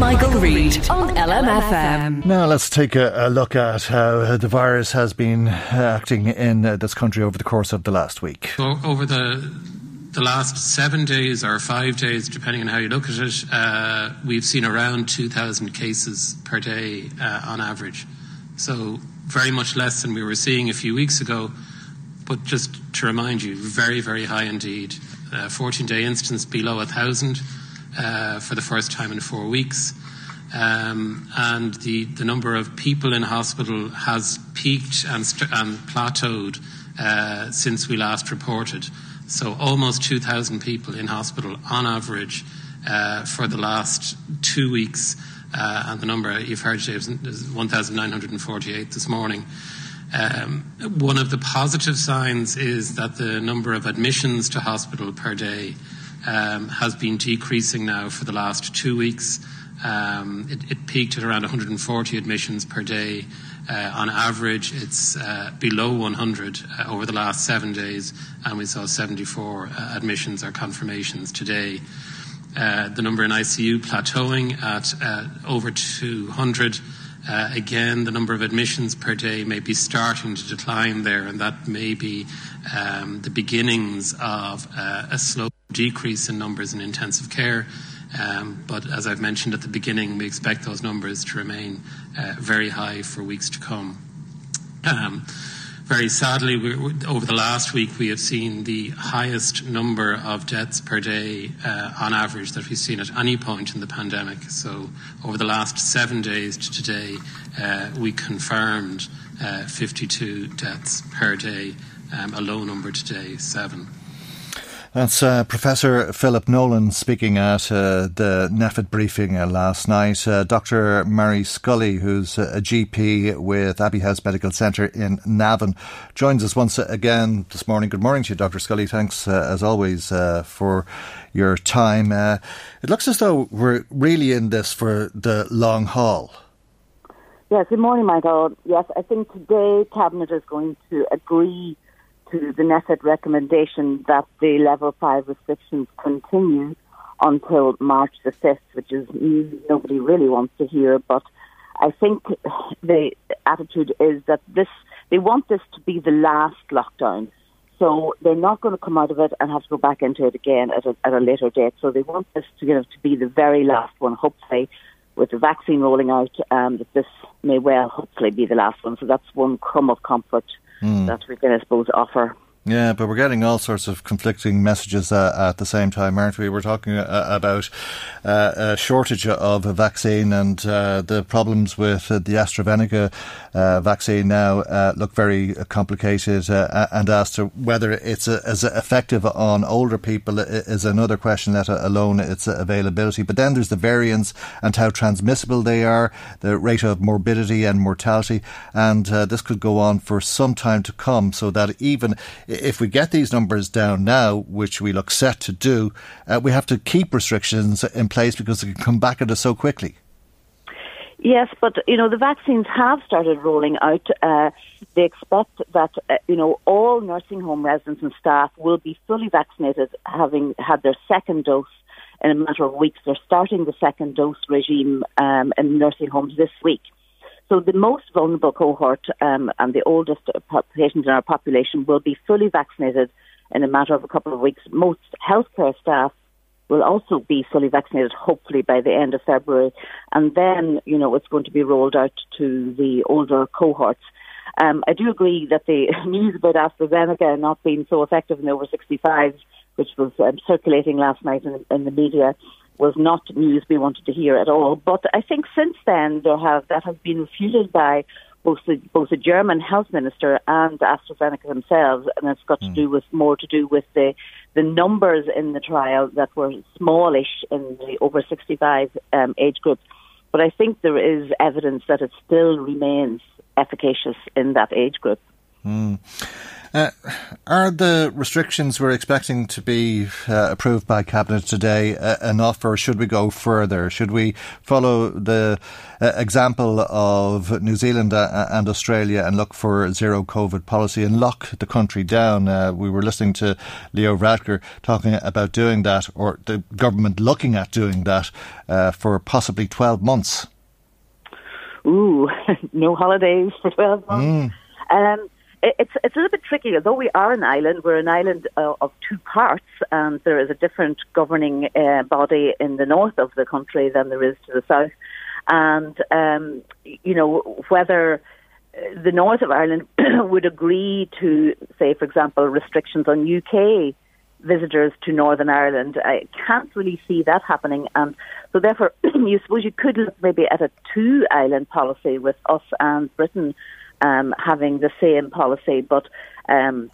Michael, Reade on LMFM. Now let's take a, a, look at how the virus has been acting in uh, this country over the course of the last week. So over the the last seven days or five days, depending on how you look at it, uh, we've seen around 2,000 cases per day uh, on average. So very much less than we were seeing a few weeks ago. But just to remind you, very, very high indeed. 14 day incidence below 1,000 uh, for the first time in four weeks. Um, and the, the number of people in hospital has peaked and, st- and plateaued uh, since we last reported. So almost 2,000 people in hospital on average uh, for the last two weeks. Uh, and the number you've heard today is 1,948 this morning. Um, one of the positive signs is that the number of admissions to hospital per day um, has been decreasing now for the last two weeks. Um, it, it, peaked at around 140 admissions per day. Uh, on average, it's uh, below 100 uh, over the last seven days, and we saw 74 uh, admissions or confirmations today. Uh, the number in ICU plateauing at uh, over 200. again, the number of admissions per day may be starting to decline there, and that may be um, the beginnings of a slow decrease in numbers in intensive care. Um, but as I've mentioned at the beginning, we expect those numbers to remain uh, very high for weeks to come. Um, very sadly, over the last week, we have seen the highest number of deaths per day uh, on average that we've seen at any point in the pandemic. So, over the last seven days to today, uh, we confirmed uh, 52 deaths per day, um, a low number today, seven. That's uh, Professor Philip Nolan speaking at uh, the NPHET briefing uh, last night. Uh, Dr. Mary Scully, who's a GP with Abbey House Medical Centre in Navan, joins us once again this morning. Good morning to you, Dr. Scully. Thanks, uh, as always, uh, for your time. it looks as though we're really in this for the long haul. Yes, good morning, Michael. Yes, I think today Cabinet is going to agree to the NPHET recommendation that the level five restrictions continue until March the 5th, which is nobody really wants to hear. But I think the attitude is that this, they want this to be the last lockdown. So they're not going to come out of it and have to go back into it again at a, at a later date. So they want this to, you know, to be the very last one, hopefully, with the vaccine rolling out, um, that this may well hopefully be the last one. So that's one crumb of comfort mm. that we can, I suppose, offer. Yeah, but we're getting all sorts of conflicting messages uh, at the same time, aren't we? We're talking uh, about uh, a shortage of a vaccine and uh, the problems with uh, the AstraZeneca uh, vaccine now look very complicated. and as to whether it's as effective on older people is another question, let alone its availability. But then there's the variants and how transmissible they are, the rate of morbidity and mortality, and this could go on for some time to come. So that even if we get these numbers down now, which we look set to do, uh, we have to keep restrictions in place because they can come back at us so quickly. Yes, but you know the vaccines have started rolling out. Uh, they expect that uh, you know all nursing home residents and staff will be fully vaccinated, having had their second dose in a matter of weeks. They're starting the second dose regime um, in nursing homes this week. So the most vulnerable cohort um, and the oldest patients in our population will be fully vaccinated in a matter of a couple of weeks. Most healthcare staff will also be fully vaccinated, hopefully by the end of February. And then, you know, it's going to be rolled out to the older cohorts. Um, I do agree that the news about AstraZeneca not being so effective in over 65s, which was um, circulating last night in, in the media, was not news we wanted to hear at all. But I think since then there have that has been refuted by both the, both the German health minister and AstraZeneca themselves, and it's got mm. to hmm. do with more to do with the the numbers in the trial that were smallish in the over 65 um, age group. But I think there is evidence that it still remains efficacious in that age group. Mm. Uh, are the restrictions we're expecting to be uh, approved by Cabinet today uh, enough, or should we go further? Should we follow the uh, example of New Zealand uh, and Australia and look for zero COVID policy and lock the country down? Uh, we were listening to Leo Varadkar talking about doing that, or the government looking at doing that for possibly 12 months. Ooh, no holidays for 12 months. Mm. Um, it's it's a little bit tricky. Although we are an island, we're an island uh, of two parts, and there is a different governing uh, body in the north of the country than there is to the south. And um, you know whether uh, the north of Ireland would agree to, say, for example, restrictions on UK visitors to Northern Ireland. I can't really see that happening, and so therefore, you suppose you could look maybe at a two island policy with us and Britain um, having the same policy, but um,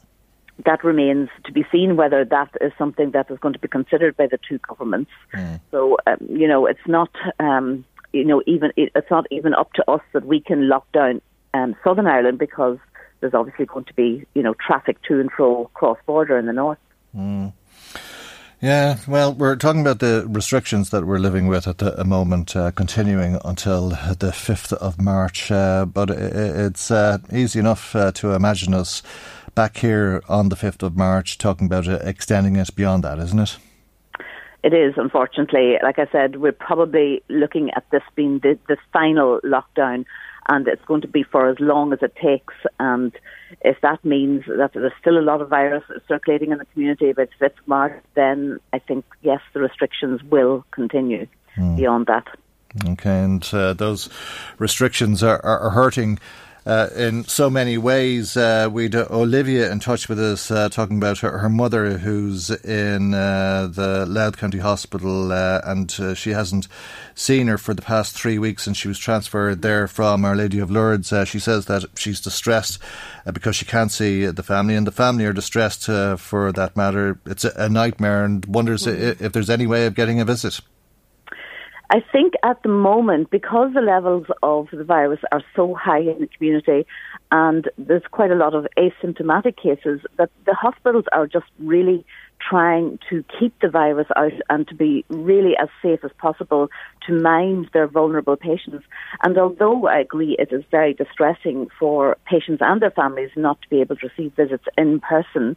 that remains to be seen whether that is something that is going to be considered by the two governments. Mm. So, um, you know, it's not, um, you know, even it's not even up to us that we can lock down um, Southern Ireland because there's obviously going to be, you know, traffic to and fro cross border in the north. Mm. Yeah, well, we're talking about the restrictions that we're living with at the moment, uh, continuing until the 5th of March. Uh, but it's uh, easy enough uh, to imagine us back here on the 5th of March talking about extending it beyond that, isn't it? It is, unfortunately. Like I said, we're probably looking at this being the, the final lockdown and it's going to be for as long as it takes. And if that means that there's still a lot of virus circulating in the community by the 5th March, then I think, yes, the restrictions will continue mm. beyond that. Okay, and uh, those restrictions are, are, are hurting uh, in so many ways. Uh, we'd Olivia in touch with us uh, talking about her, her, mother who's in uh, the Louth County Hospital uh, and she hasn't seen her for the past three weeks and she was transferred there from Our Lady of Lourdes. she says that she's distressed because she can't see the family and the family are distressed for that matter. It's a, a nightmare and wonders mm-hmm. if there's any way of getting a visit. I think at the moment, because the levels of the virus are so high in the community and there's quite a lot of asymptomatic cases, that the hospitals are just really trying to keep the virus out and to be really as safe as possible to mind their vulnerable patients. And although I agree it is very distressing for patients and their families not to be able to receive visits in person,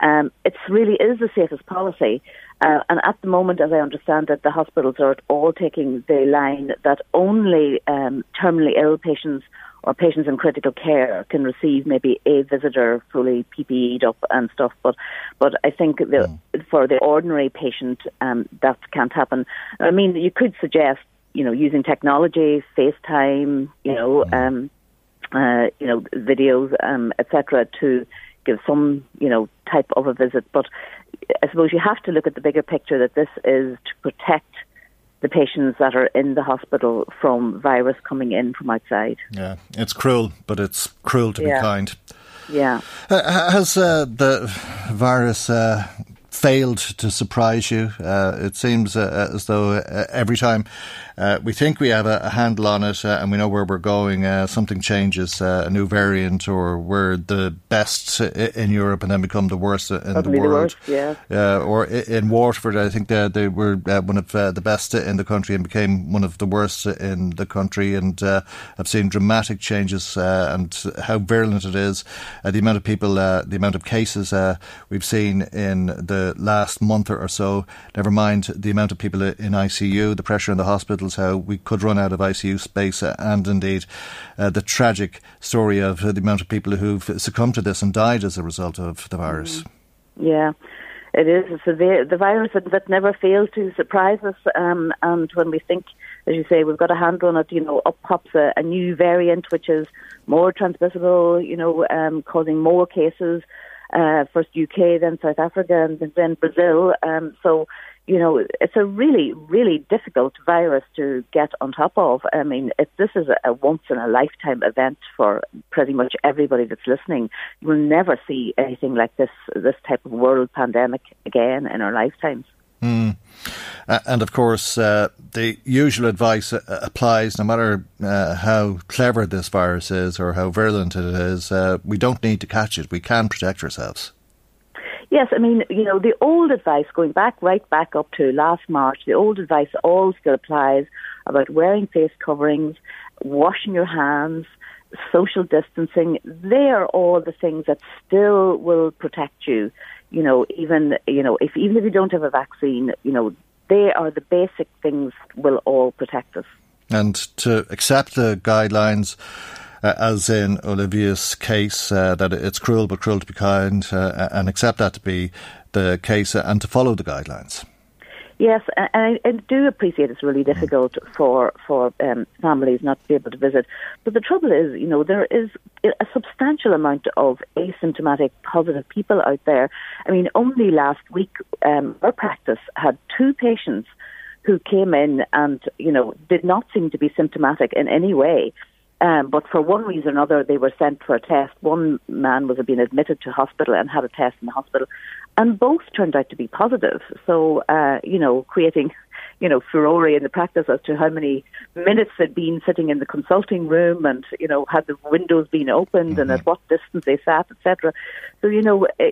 um, it really is the safest policy. Uh, and at the moment, as I understand it, the hospitals are all taking the line that only um, terminally ill patients or patients in critical care can receive maybe a visitor fully PPE'd up and stuff. But but I think the, mm. for the ordinary patient, um, that can't happen. I mean, you could suggest you know using technology, FaceTime, you know, mm. um, uh, you know, videos, um, etc. to give some you know type of a visit. But I suppose you have to look at the bigger picture that this is to protect the patients that are in the hospital from virus coming in from outside. Yeah, it's cruel, but it's cruel to yeah. be kind. Yeah. Uh, has uh, the virus uh, failed to surprise you? Uh, it seems uh, as though uh, every time uh, we think we have a, a handle on it uh, and we know where we're going. Uh, something changes, uh, a new variant, or we're the best in Europe and then become the worst in Probably the world. The worst, yeah. or in Waterford, I think they, they were uh, one of uh, the best in the country and became one of the worst in the country. And I've seen dramatic changes and how virulent it is. the amount of people, the amount of cases we've seen in the last month or so. Never mind the amount of people in ICU, the pressure in the hospitals how we could run out of ICU space, uh, and indeed uh, the tragic story of uh, the amount of people who've succumbed to this and died as a result of the virus. Mm. Yeah. It is. the, the virus that, that never fails to surprise us. Um, and when we think, as you say, we've got a handle on it, you know, up pops a, a new variant which is more transmissible, you know, um, causing more cases. Uh, first UK, then South Africa, and then Brazil. Um, so you know, it's a really, really difficult virus to get on top of. I mean, if this is a, once in a lifetime event for pretty much everybody that's listening. We'll never see anything like this, this type of world pandemic again in our lifetimes. Mm. Uh, and of course, uh, the usual advice uh, applies no matter uh, how clever this virus is or how virulent it is. Uh, we don't need to catch it. We can protect ourselves. Yes, I mean, you know, the old advice going back right back up to last March, the old advice all still applies about wearing face coverings, washing your hands, social distancing. They are all the things that still will protect you. You know, even you know, if even if you don't have a vaccine, you know, they are the basic things will all protect us. And to accept the guidelines uh, as in Olivia's case, uh, that it's cruel but cruel to be kind, uh, and accept that to be the case uh, and to follow the guidelines. Yes, and I, I do appreciate it's really difficult for for um, families not to be able to visit. But the trouble is, you know, there is a substantial amount of asymptomatic positive people out there. I mean, only last week, um, our practice had two patients who came in and you know did not seem to be symptomatic in any way. Um, but for one reason or another, they were sent for a test. One man was being admitted to hospital and had a test in the hospital, and both turned out to be positive. So, uh, you know, creating, you know, furore in the practice as to how many minutes they'd been sitting in the consulting room, and you know, had the windows been opened, mm-hmm. and at what distance they sat, etc. So, you know, uh,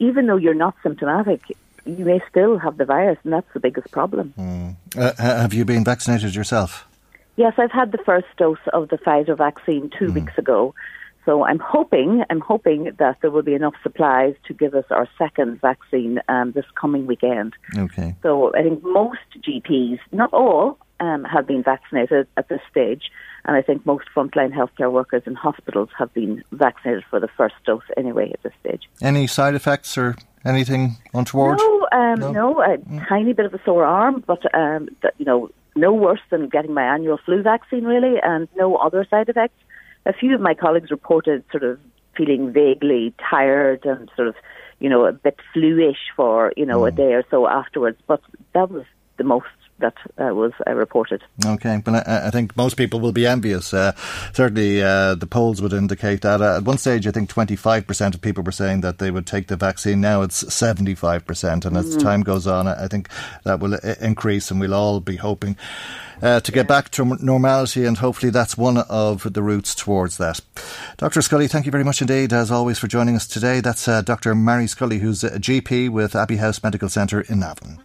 even though you're not symptomatic, you may still have the virus, and that's the biggest problem. Mm. Uh, have you been vaccinated yourself? Yes, I've had the first dose of the Pfizer vaccine two mm. weeks ago. So I'm hoping, I'm hoping that there will be enough supplies to give us our second vaccine um, this coming weekend. Okay. So I think most GPs, not all, um, have been vaccinated at this stage, and I think most frontline healthcare workers in hospitals have been vaccinated for the first dose anyway at this stage. Any side effects or anything untoward? No, um, no, no, a mm. tiny bit of a sore arm, but um, that, you know, no worse than getting my annual flu vaccine, really, and no other side effects. A few of my colleagues reported sort of feeling vaguely tired and sort of, you know, a bit fluish for, you know, mm. a day or so afterwards, but that was the most that uh, was uh, reported. Okay, but I, I, think most people will be envious. Uh, certainly, uh, the polls would indicate that. Uh, at one stage, I think 25% of people were saying that they would take the vaccine. Now it's 75%. And as mm. time goes on, I think that will uh, increase, and we'll all be hoping. Uh, to get back to normality, and hopefully that's one of the routes towards that. Dr. Scully, thank you very much indeed, as always, for joining us today. That's uh, Dr. Mary Scully, who's a GP with Abbey House Medical Centre in Navan.